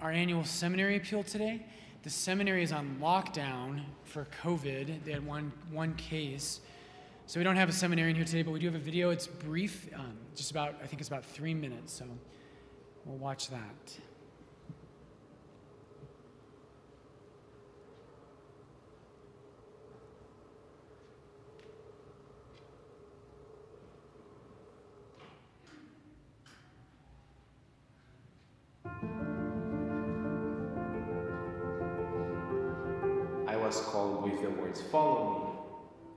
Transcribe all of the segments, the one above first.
our annual seminary appeal today. The seminary is on lockdown for COVID. They had one, one case. So we don't have a seminarian here today, but we do have a video. It's brief, um, just about, I think it's about three minutes. So we'll watch that. Words, Follow me.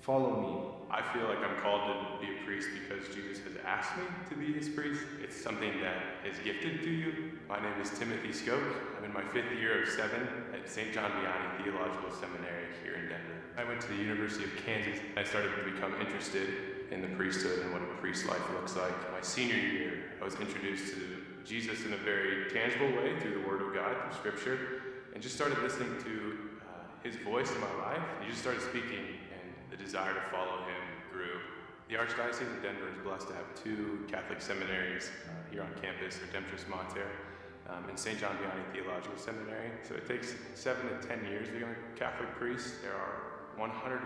Follow me. I feel like I'm called to be a priest because Jesus has asked me to be his priest. It's something that is gifted to you. My name is Timothy Skoke. I'm in my fifth year of seven at St. John Vianney Theological Seminary here in Denver. I went to the University of Kansas. I started to become interested in the priesthood and what a priest life looks like. My senior year, I was introduced to Jesus in a very tangible way through the Word of God, through Scripture, and just started listening to his voice in my life. He just started speaking, and the desire to follow him grew. The Archdiocese of Denver is blessed to have two Catholic seminaries uh, here on campus, Redemptoris Mater um, and St. John Vianney Theological Seminary. So it takes seven to ten years to become a Catholic priest. There are 110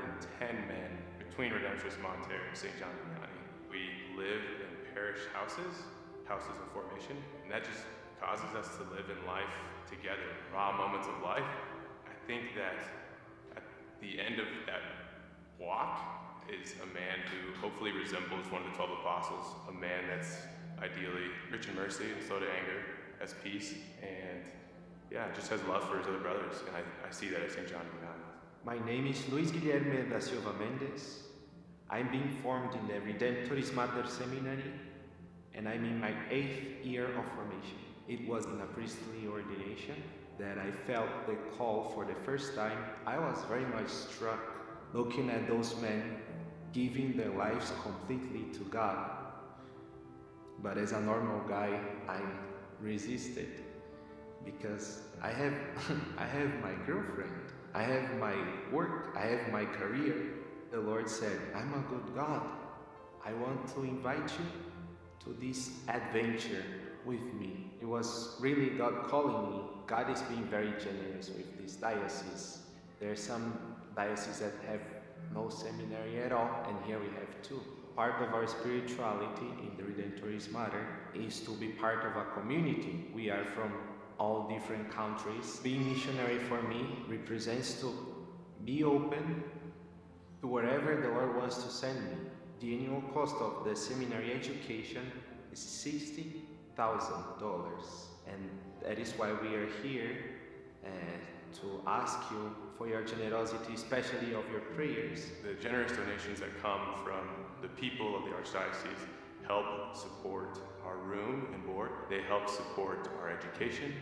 men between Redemptoris Mater and St. John Vianney. We live in parish houses, houses of formation, and that just causes us to live in life together, raw moments of life think that at the end of that walk is a man who hopefully resembles one of the 12 apostles, a man that's ideally rich in mercy and slow to anger, has peace, and yeah, just has love for his other brothers. And I, I see that at St. John Vianney. My name is Luis Guilherme da Silva Mendes. I'm being formed in the Redemptoris Mater Seminary, and I'm in my eighth year of formation. It was in a priestly ordination that I felt the call for the first time, I was very much struck looking at those men giving their lives completely to God. But as a normal guy, I resisted because I have I have my girlfriend, I have my work, I have my career. The Lord said, I'm a good God. I want to invite you to this adventure with me. It was really God calling me God is being very generous with this diocese. There are some dioceses that have no seminary at all, and here we have two. Part of our spirituality in the Redemptoris Mater is to be part of a community. We are from all different countries. Being missionary for me represents to be open to wherever the Lord wants to send me. The annual cost of the seminary education is $60,000 and that is why we are here uh, to ask you for your generosity, especially of your prayers. The generous donations that come from the people of the Archdiocese help support our room and board. They help support our education.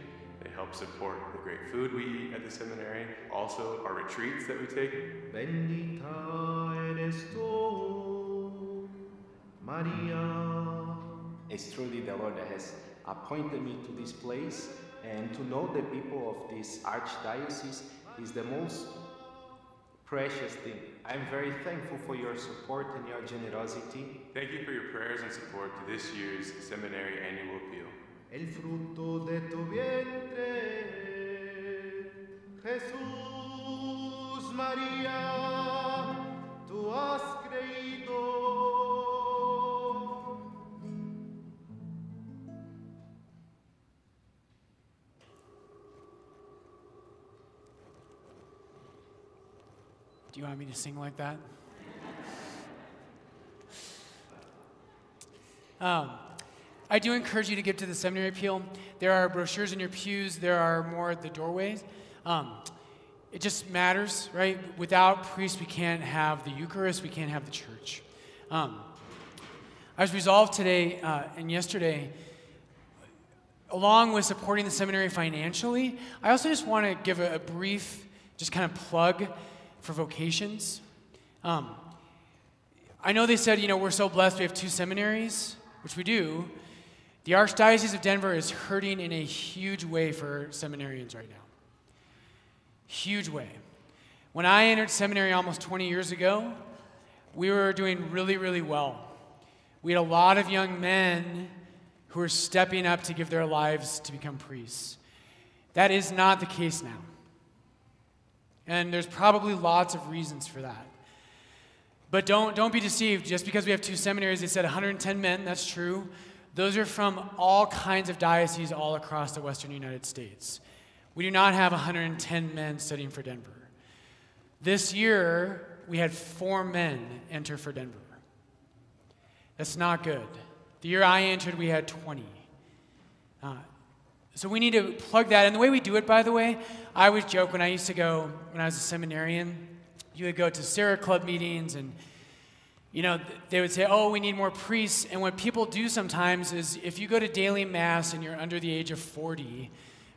They help support the great food we eat at the seminary. Also, our retreats that we take. Bendita eres tú, Maria. It's truly the Lord that has appointed me to this place and to know the people of this archdiocese is the most precious thing. I'm very thankful for your support and your generosity. Thank you for your prayers and support to this year's seminary annual appeal. El fruto de tu vientre, Jesús María, tú has You want me to sing like that? Um, I do encourage you to give to the seminary appeal. There are brochures in your pews, there are more at the doorways. Um, it just matters, right? Without priests, we can't have the Eucharist, we can't have the church. Um, I was resolved today uh, and yesterday, along with supporting the seminary financially, I also just want to give a, a brief, just kind of plug for vocations. Um, I know they said, you know, we're so blessed we have two seminaries, which we do. The Archdiocese of Denver is hurting in a huge way for seminarians right now. Huge way. When I entered seminary almost 20 years ago, we were doing really, really well. We had a lot of young men who were stepping up to give their lives to become priests. That is not the case now. And there's probably lots of reasons for that. But don't, don't be deceived. Just because we have two seminaries, they said 110 men, that's true. Those are from all kinds of dioceses all across the western United States. We do not have 110 men studying for Denver. This year, we had four men enter for Denver. That's not good. The year I entered, we had 20. Uh, so we need to plug that. And the way we do it, by the way, I always joke when I used to go, when I was a seminarian, you would go to Serra Club meetings and you know, they would say, oh, we need more priests. And what people do sometimes is if you go to daily mass and you're under the age of 40,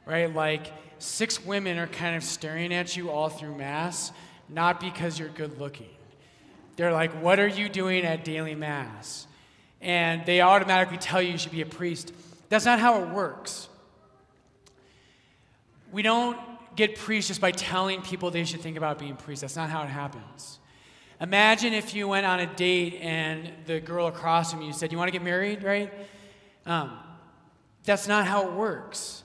right, like six women are kind of staring at you all through mass, not because you're good looking. They're like, what are you doing at daily mass? And they automatically tell you you should be a priest. That's not how it works. We don't get priests just by telling people they should think about being priests. That's not how it happens. Imagine if you went on a date and the girl across from you said, You want to get married, right? Um, that's not how it works.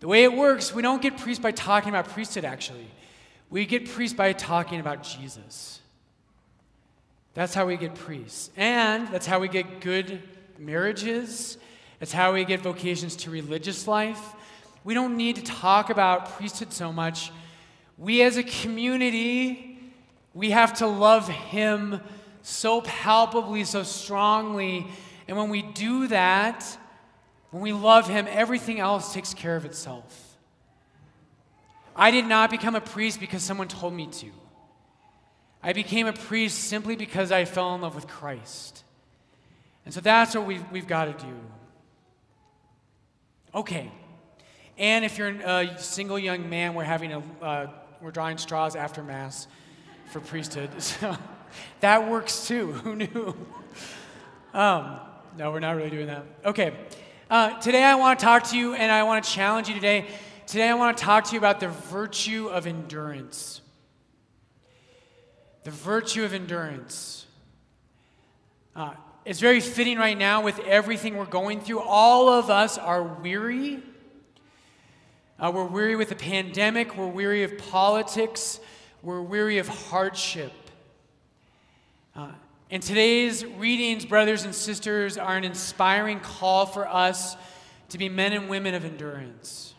The way it works, we don't get priests by talking about priesthood, actually. We get priests by talking about Jesus. That's how we get priests. And that's how we get good marriages. That's how we get vocations to religious life. We don't need to talk about priesthood so much. We as a community, we have to love Him so palpably, so strongly. And when we do that, when we love Him, everything else takes care of itself. I did not become a priest because someone told me to. I became a priest simply because I fell in love with Christ. And so that's what we've, we've got to do. Okay. And if you're a single young man, we're having a, uh, we're drawing straws after Mass for priesthood. So that works too. Who knew? Um, no, we're not really doing that. Okay. Uh, today I want to talk to you and I want to challenge you today. Today I want to talk to you about the virtue of endurance. The virtue of endurance. Uh, it's very fitting right now with everything we're going through. All of us are weary uh, we're weary with the pandemic. We're weary of politics. We're weary of hardship. Uh, and today's readings, brothers and sisters, are an inspiring call for us to be men and women of endurance.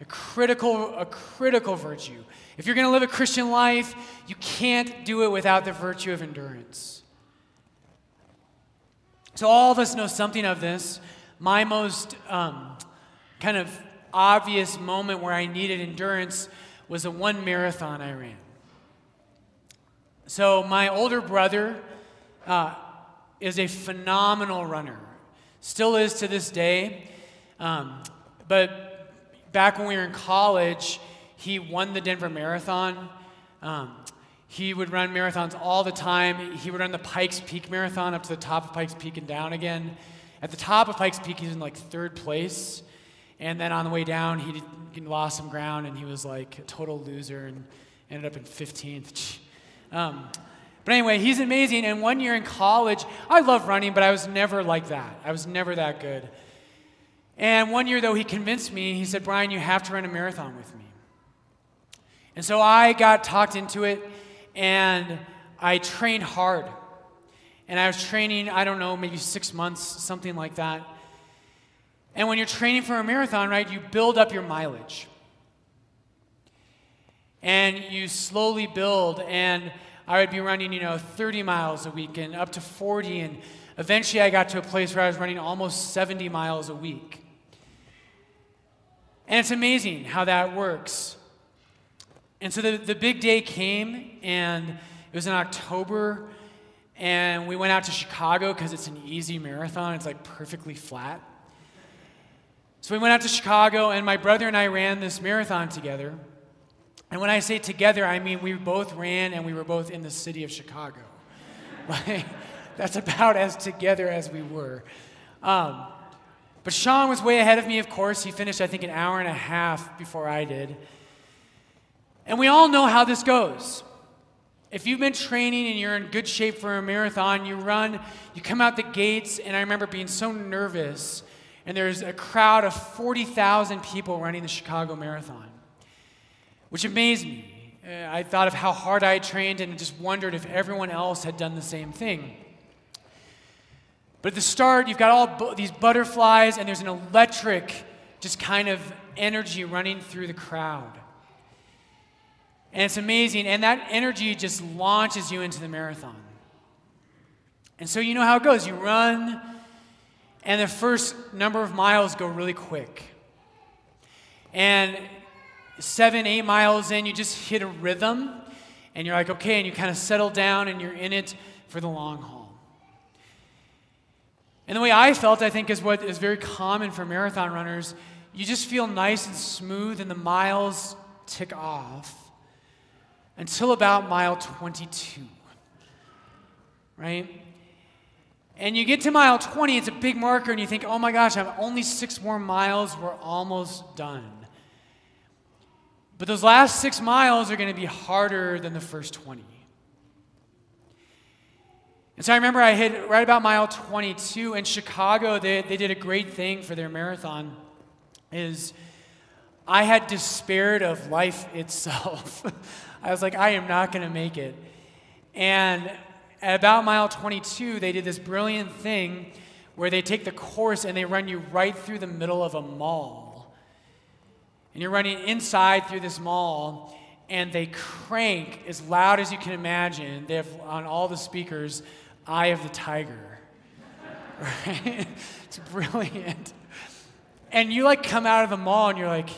A critical, a critical virtue. If you're going to live a Christian life, you can't do it without the virtue of endurance. So, all of us know something of this. My most um, kind of obvious moment where I needed endurance was the one marathon I ran. So, my older brother uh, is a phenomenal runner, still is to this day. Um, but back when we were in college, he won the Denver Marathon. Um, he would run marathons all the time. He would run the Pikes Peak Marathon up to the top of Pikes Peak and down again. At the top of Pikes Peak, he's in like third place. And then on the way down, he, lost some ground and he was like a total loser and ended up in 15th. Um, but anyway, he's amazing. And one year in college, I love running, but I was never like that. I was never that good. And one year, though, he convinced me, he said, Brian, you have to run a marathon with me. And so I got talked into it and I trained hard. And I was training, I don't know, maybe six months, something like that. And when you're training for a marathon, right, you build up your mileage. And you slowly build. And I would be running, you know, 30 miles a week and up to 40. And eventually I got to a place where I was running almost 70 miles a week. And it's amazing how that works. And so the, the big day came, and it was in October, and we went out to Chicago because it's an easy marathon. It's like perfectly flat. So we went out to Chicago, and my brother and I ran this marathon together. And when I say together, I mean we both ran and we were both in the city of Chicago. Like, that's about as together as we were. Um, but Sean was way ahead of me, of course. He finished, I think, an hour and a half before I did. And we all know how this goes. if you've been training and you're in good shape for a marathon, you run, you come out the gates, and I remember being so nervous, and there's a crowd of 40,000 people running the Chicago Marathon, which amazed me. Uh, I thought of how hard I trained and just wondered if everyone else had done the same thing. But at the start, you've got all bu- these butterflies, and there's an electric, just kind of energy running through the crowd. And it's amazing. And that energy just launches you into the marathon. And so you know how it goes. You run, and the first number of miles go really quick. And seven, eight miles in, you just hit a rhythm, and you're like, okay, and you kind of settle down, and you're in it for the long haul. And the way I felt, I think, is what is very common for marathon runners. You just feel nice and smooth, and the miles tick off until about mile 22. Right? And you get to mile 20, it's a big marker, and you think, oh my gosh, I'm only six more miles, we're almost done. But those last six miles are going to be harder than the first 20. And so I remember I hit right about mile 22 in Chicago. They, they did a great thing for their marathon. Is I had despaired of life itself. I was like, I am not going to make it. And at about mile 22, they did this brilliant thing where they take the course and they run you right through the middle of a mall. And you're running inside through this mall, and they crank as loud as you can imagine. They have on all the speakers Eye of the Tiger. Right? It's brilliant. And you like come out of the mall and you're like,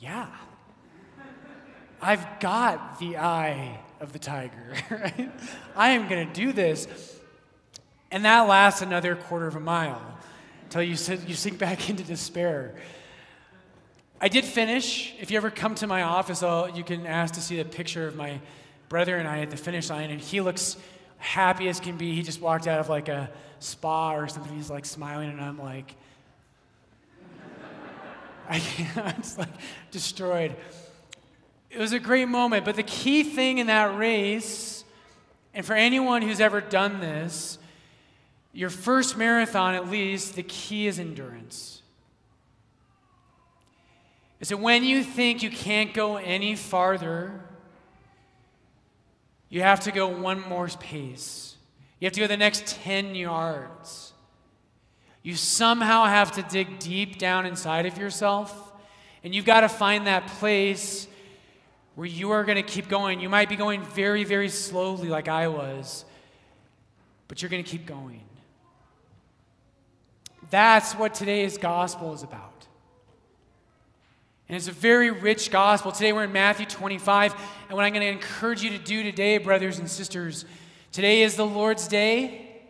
yeah, I've got the eye of the tiger. Right? I am going to do this. And that lasts another quarter of a mile until you, sit, you sink back into despair. I did finish. If you ever come to my office, I'll, you can ask to see the picture of my brother and I at the finish line, and he looks happy as can be. He just walked out of like a spa or something. He's like smiling, and I'm like, I am just like destroyed. It was a great moment, but the key thing in that race, and for anyone who's ever done this, your first marathon at least, the key is endurance. Is that when you think you can't go any farther, you have to go one more pace. You have to go the next 10 yards. You somehow have to dig deep down inside of yourself, and you've got to find that place where you are going to keep going. You might be going very, very slowly, like I was, but you're going to keep going. That's what today's gospel is about. And it's a very rich gospel. Today we're in Matthew 25. And what I'm going to encourage you to do today, brothers and sisters, today is the Lord's Day.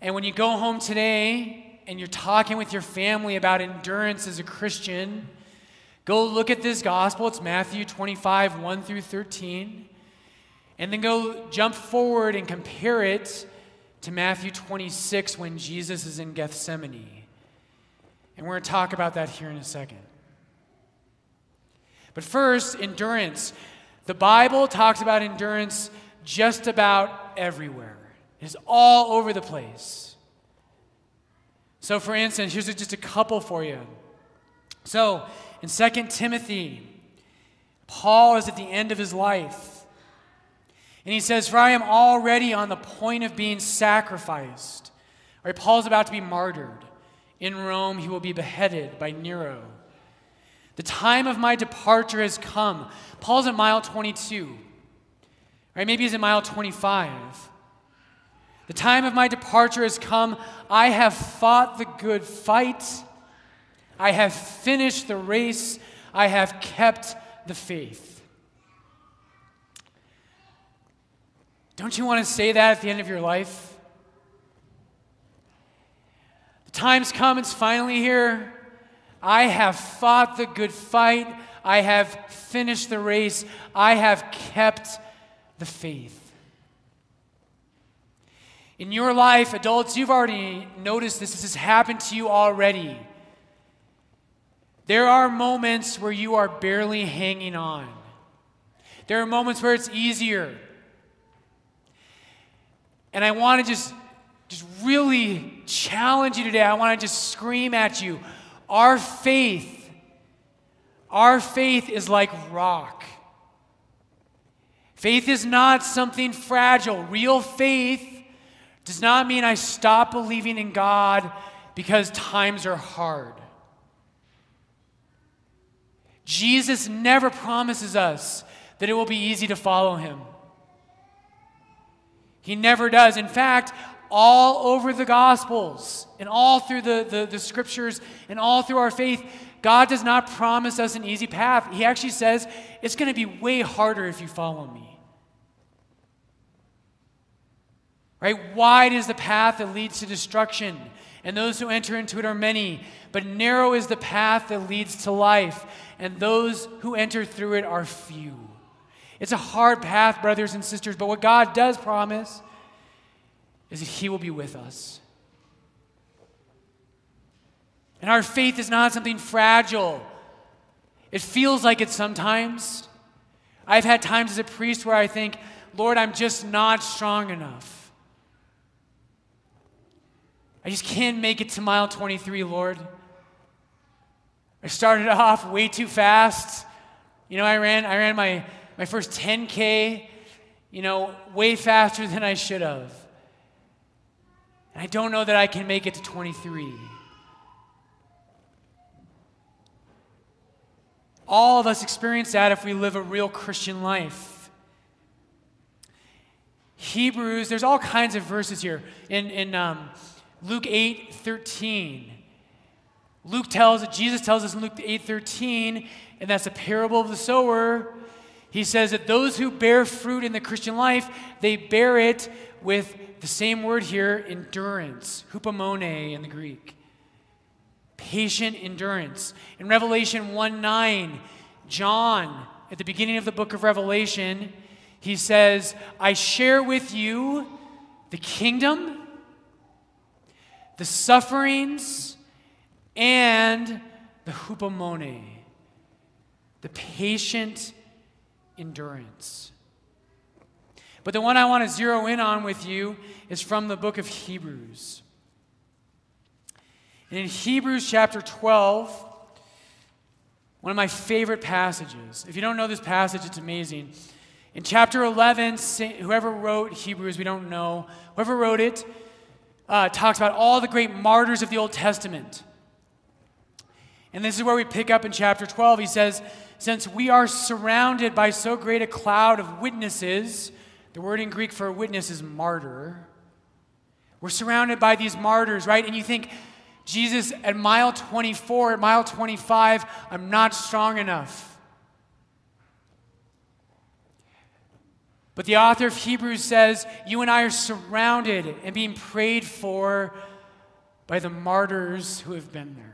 And when you go home today and you're talking with your family about endurance as a Christian, go look at this gospel. It's Matthew 25, 1 through 13. And then go jump forward and compare it to Matthew 26 when Jesus is in Gethsemane. And we're going to talk about that here in a second. But first, endurance. The Bible talks about endurance just about everywhere, it's all over the place. So, for instance, here's just a couple for you. So, in 2 Timothy, Paul is at the end of his life. And he says, For I am already on the point of being sacrificed. Right, Paul's about to be martyred. In Rome, he will be beheaded by Nero. The time of my departure has come. Paul's at mile 22. Right? Maybe he's at mile 25. The time of my departure has come. I have fought the good fight. I have finished the race. I have kept the faith. Don't you want to say that at the end of your life? The time's come, it's finally here. I have fought the good fight. I have finished the race. I have kept the faith. In your life, adults, you've already noticed this. This has happened to you already. There are moments where you are barely hanging on. There are moments where it's easier. And I want to just, just really challenge you today. I want to just scream at you. Our faith, our faith is like rock. Faith is not something fragile. Real faith does not mean I stop believing in God because times are hard. Jesus never promises us that it will be easy to follow him. He never does. In fact, all over the Gospels and all through the, the, the, scriptures and all through our faith, God does not promise us an easy path. He actually says it's going to be way harder if you follow me. Right? Wide is the path that leads to destruction, and those who enter into it are many. But narrow is the path that leads to life, and those who enter through it are few. It's a hard path, brothers and sisters, but what God does promise is that He will be with us. And our faith is not something fragile. It feels like it sometimes. I've had times as a priest where I think, Lord, I'm just not strong enough. I just can't make it to mile 23, Lord. I started off way too fast. You know, I ran, I ran my, my first 10K, you know, way faster than I should have. And I don't know that I can make it to 23. All of us experience that if we live a real Christian life. Hebrews, there's all kinds of verses here. In, in um, Luke 8 13. Luke tells, it, Jesus tells us in Luke 8 13, and that's a parable of the sower. He says that those who bear fruit in the Christian life, they bear it with the same word here, endurance, hupomone in the Greek. Patient endurance. In Revelation 1 9, John, at the beginning of the book of Revelation, he says, I share with you the kingdom the sufferings, and the hupomone, the patient endurance. But the one I want to zero in on with you is from the book of Hebrews. And in Hebrews chapter 12, one of my favorite passages. If you don't know this passage, it's amazing. In chapter 11, whoever wrote Hebrews, we don't know, whoever wrote it, uh, talks about all the great martyrs of the Old Testament. And this is where we pick up in chapter 12. He says, Since we are surrounded by so great a cloud of witnesses, the word in Greek for witness is martyr. We're surrounded by these martyrs, right? And you think, Jesus, at mile 24, at mile 25, I'm not strong enough. But the author of Hebrews says, You and I are surrounded and being prayed for by the martyrs who have been there.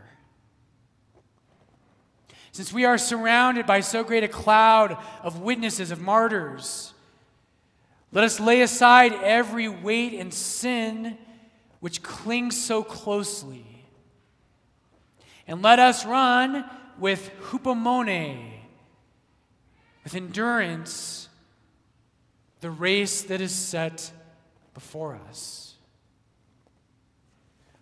Since we are surrounded by so great a cloud of witnesses, of martyrs, let us lay aside every weight and sin which clings so closely. And let us run with hupomone, with endurance the race that is set before us.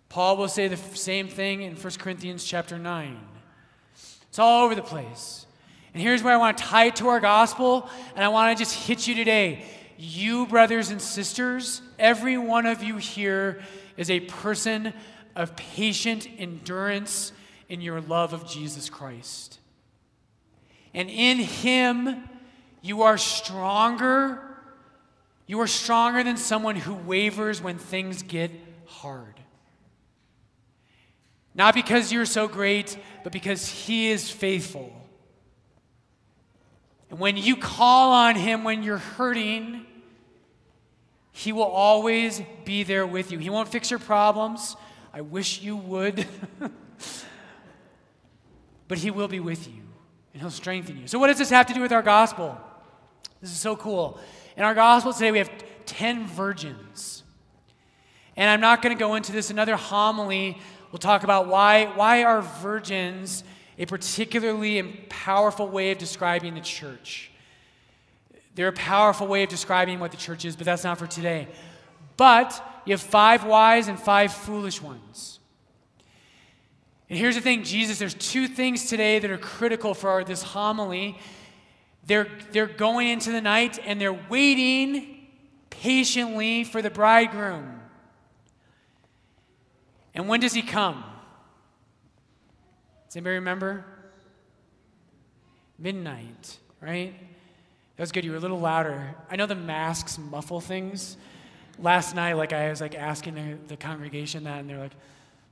Paul will say the same thing in 1 Corinthians chapter 9. It's all over the place. And here's where I want to tie it to our gospel, and I want to just hit you today. You, brothers and sisters, every one of you here is a person of patient endurance in your love of Jesus Christ. And in Him, you are stronger you are stronger than someone who wavers when things get hard. Not because you're so great, but because He is faithful. And when you call on Him when you're hurting, He will always be there with you. He won't fix your problems. I wish you would. but He will be with you, and He'll strengthen you. So, what does this have to do with our gospel? This is so cool. In our gospel today, we have 10 virgins. And I'm not going to go into this. Another homily will talk about why, why are virgins a particularly powerful way of describing the church. They're a powerful way of describing what the church is, but that's not for today. But you have five wise and five foolish ones. And here's the thing Jesus, there's two things today that are critical for our, this homily. They're, they're going into the night and they're waiting patiently for the bridegroom. And when does he come? Does anybody remember? Midnight, right? That was good. You were a little louder. I know the masks muffle things. Last night, like I was like asking the, the congregation that, and they're like,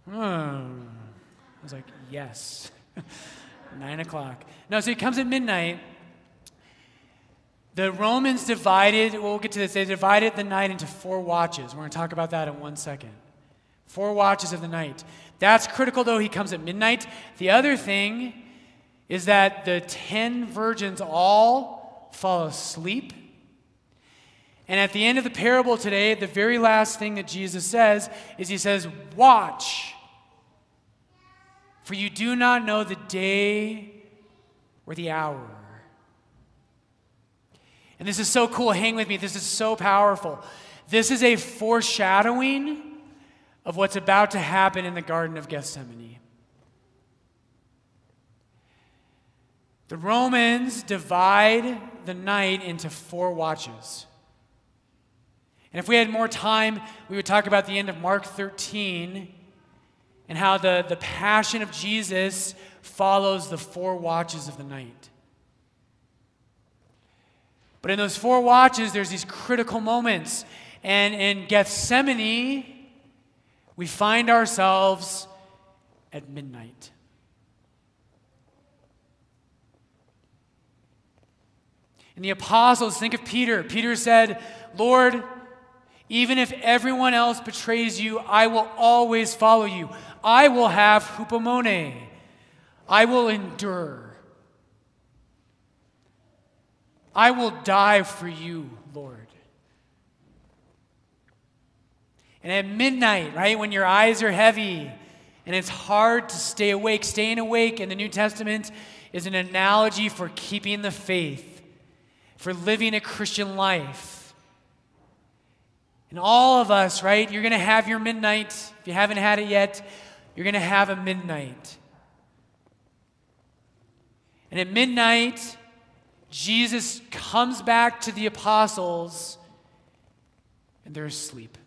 hmm. I was like, yes. Nine o'clock. No, so he comes at midnight. The Romans divided, we'll get to this, they divided the night into four watches. We're going to talk about that in one second. Four watches of the night. That's critical, though. He comes at midnight. The other thing is that the ten virgins all fall asleep. And at the end of the parable today, the very last thing that Jesus says is He says, Watch. For you do not know the day or the hour. And this is so cool. Hang with me. This is so powerful. This is a foreshadowing of what's about to happen in the Garden of Gethsemane. The Romans divide the night into four watches. And if we had more time, we would talk about the end of Mark 13 and how the, the passion of Jesus follows the four watches of the night. But in those four watches, there's these critical moments. And in Gethsemane, we find ourselves at midnight. And the apostles, think of Peter. Peter said, Lord, even if everyone else betrays you, I will always follow you. I will have hupomone. I will endure. I will die for you, Lord. And at midnight, right, when your eyes are heavy and it's hard to stay awake, staying awake in the New Testament is an analogy for keeping the faith, for living a Christian life. And all of us, right, you're going to have your midnight. If you haven't had it yet, you're going to have a midnight. And at midnight, Jesus comes back to the apostles and they're asleep.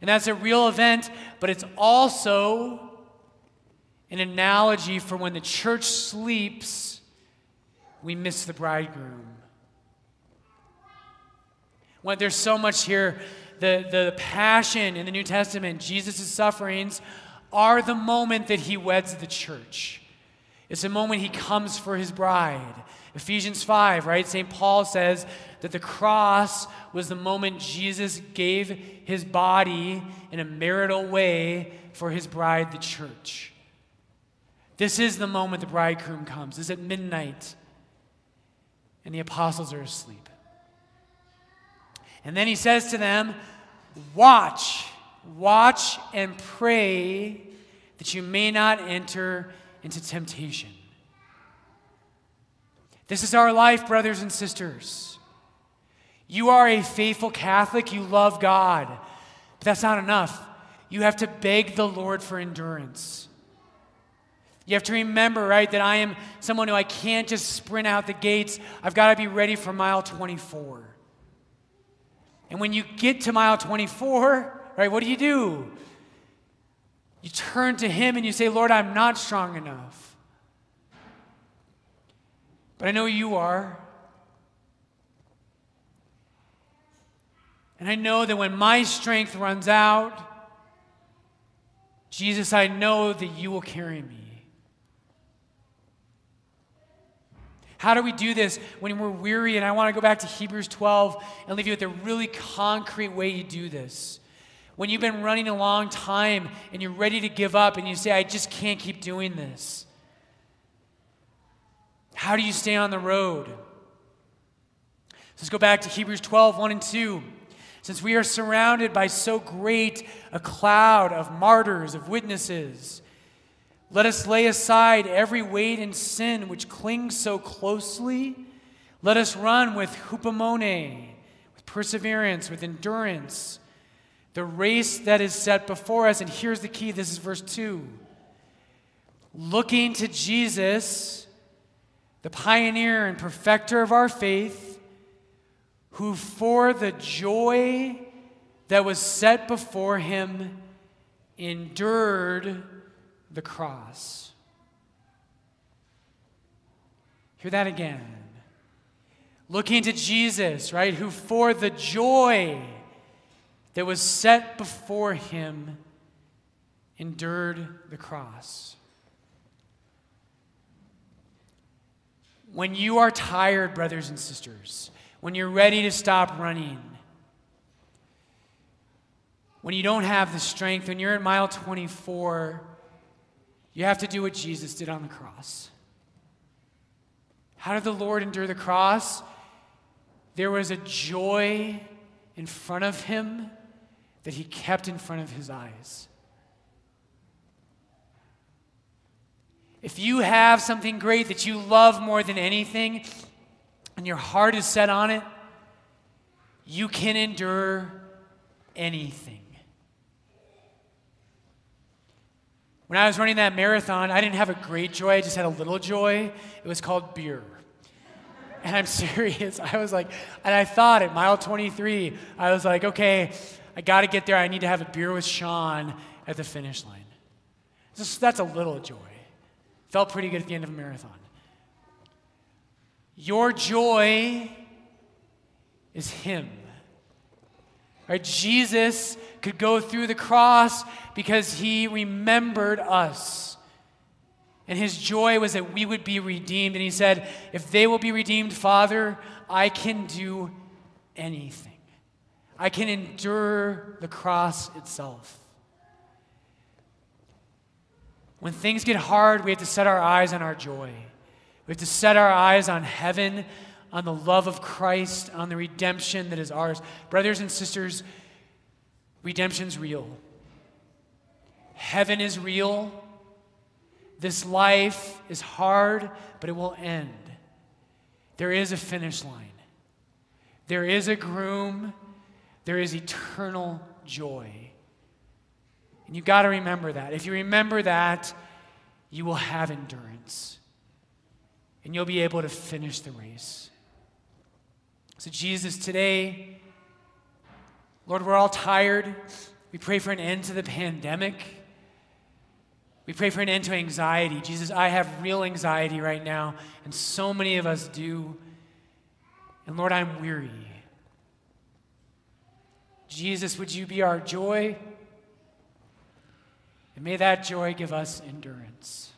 And that's a real event, but it's also an analogy for when the church sleeps, we miss the bridegroom. When there's so much here the, the passion in the New Testament, Jesus' sufferings, are the moment that he weds the church. It's the moment he comes for his bride. Ephesians 5, right? St. Paul says that the cross was the moment Jesus gave his body in a marital way for his bride, the church. This is the moment the bridegroom comes. It's at midnight, and the apostles are asleep. And then he says to them, Watch, watch and pray that you may not enter into temptation. This is our life, brothers and sisters. You are a faithful Catholic, you love God, but that's not enough. You have to beg the Lord for endurance. You have to remember, right, that I am someone who I can't just sprint out the gates. I've got to be ready for mile 24. And when you get to mile 24, right, what do you do? You turn to Him and you say, Lord, I'm not strong enough. But I know you are. And I know that when my strength runs out, Jesus, I know that you will carry me. How do we do this when we're weary? And I want to go back to Hebrews 12 and leave you with a really concrete way you do this. When you've been running a long time and you're ready to give up and you say, I just can't keep doing this. How do you stay on the road? Let's go back to Hebrews 12, 1 and 2. Since we are surrounded by so great a cloud of martyrs, of witnesses, let us lay aside every weight and sin which clings so closely. Let us run with hupomone, with perseverance, with endurance, the race that is set before us. And here's the key this is verse 2. Looking to Jesus, the pioneer and perfecter of our faith, who for the joy that was set before him endured the cross. Hear that again. Looking to Jesus, right, who for the joy that was set before him endured the cross. When you are tired, brothers and sisters, when you're ready to stop running, when you don't have the strength, when you're at mile 24, you have to do what Jesus did on the cross. How did the Lord endure the cross? There was a joy in front of him that he kept in front of his eyes. If you have something great that you love more than anything, and your heart is set on it, you can endure anything. When I was running that marathon, I didn't have a great joy, I just had a little joy. It was called beer. And I'm serious. I was like, and I thought at mile 23, I was like, okay, I got to get there. I need to have a beer with Sean at the finish line. Just, that's a little joy. Felt pretty good at the end of a marathon. Your joy is Him. Right? Jesus could go through the cross because He remembered us. And His joy was that we would be redeemed. And He said, If they will be redeemed, Father, I can do anything. I can endure the cross itself. When things get hard, we have to set our eyes on our joy. We have to set our eyes on heaven, on the love of Christ, on the redemption that is ours. Brothers and sisters, redemption's real. Heaven is real. This life is hard, but it will end. There is a finish line. There is a groom. There is eternal joy. And you've got to remember that. If you remember that, you will have endurance and you'll be able to finish the race. So, Jesus, today, Lord, we're all tired. We pray for an end to the pandemic. We pray for an end to anxiety. Jesus, I have real anxiety right now, and so many of us do. And Lord, I'm weary. Jesus, would you be our joy? And may that joy give us endurance.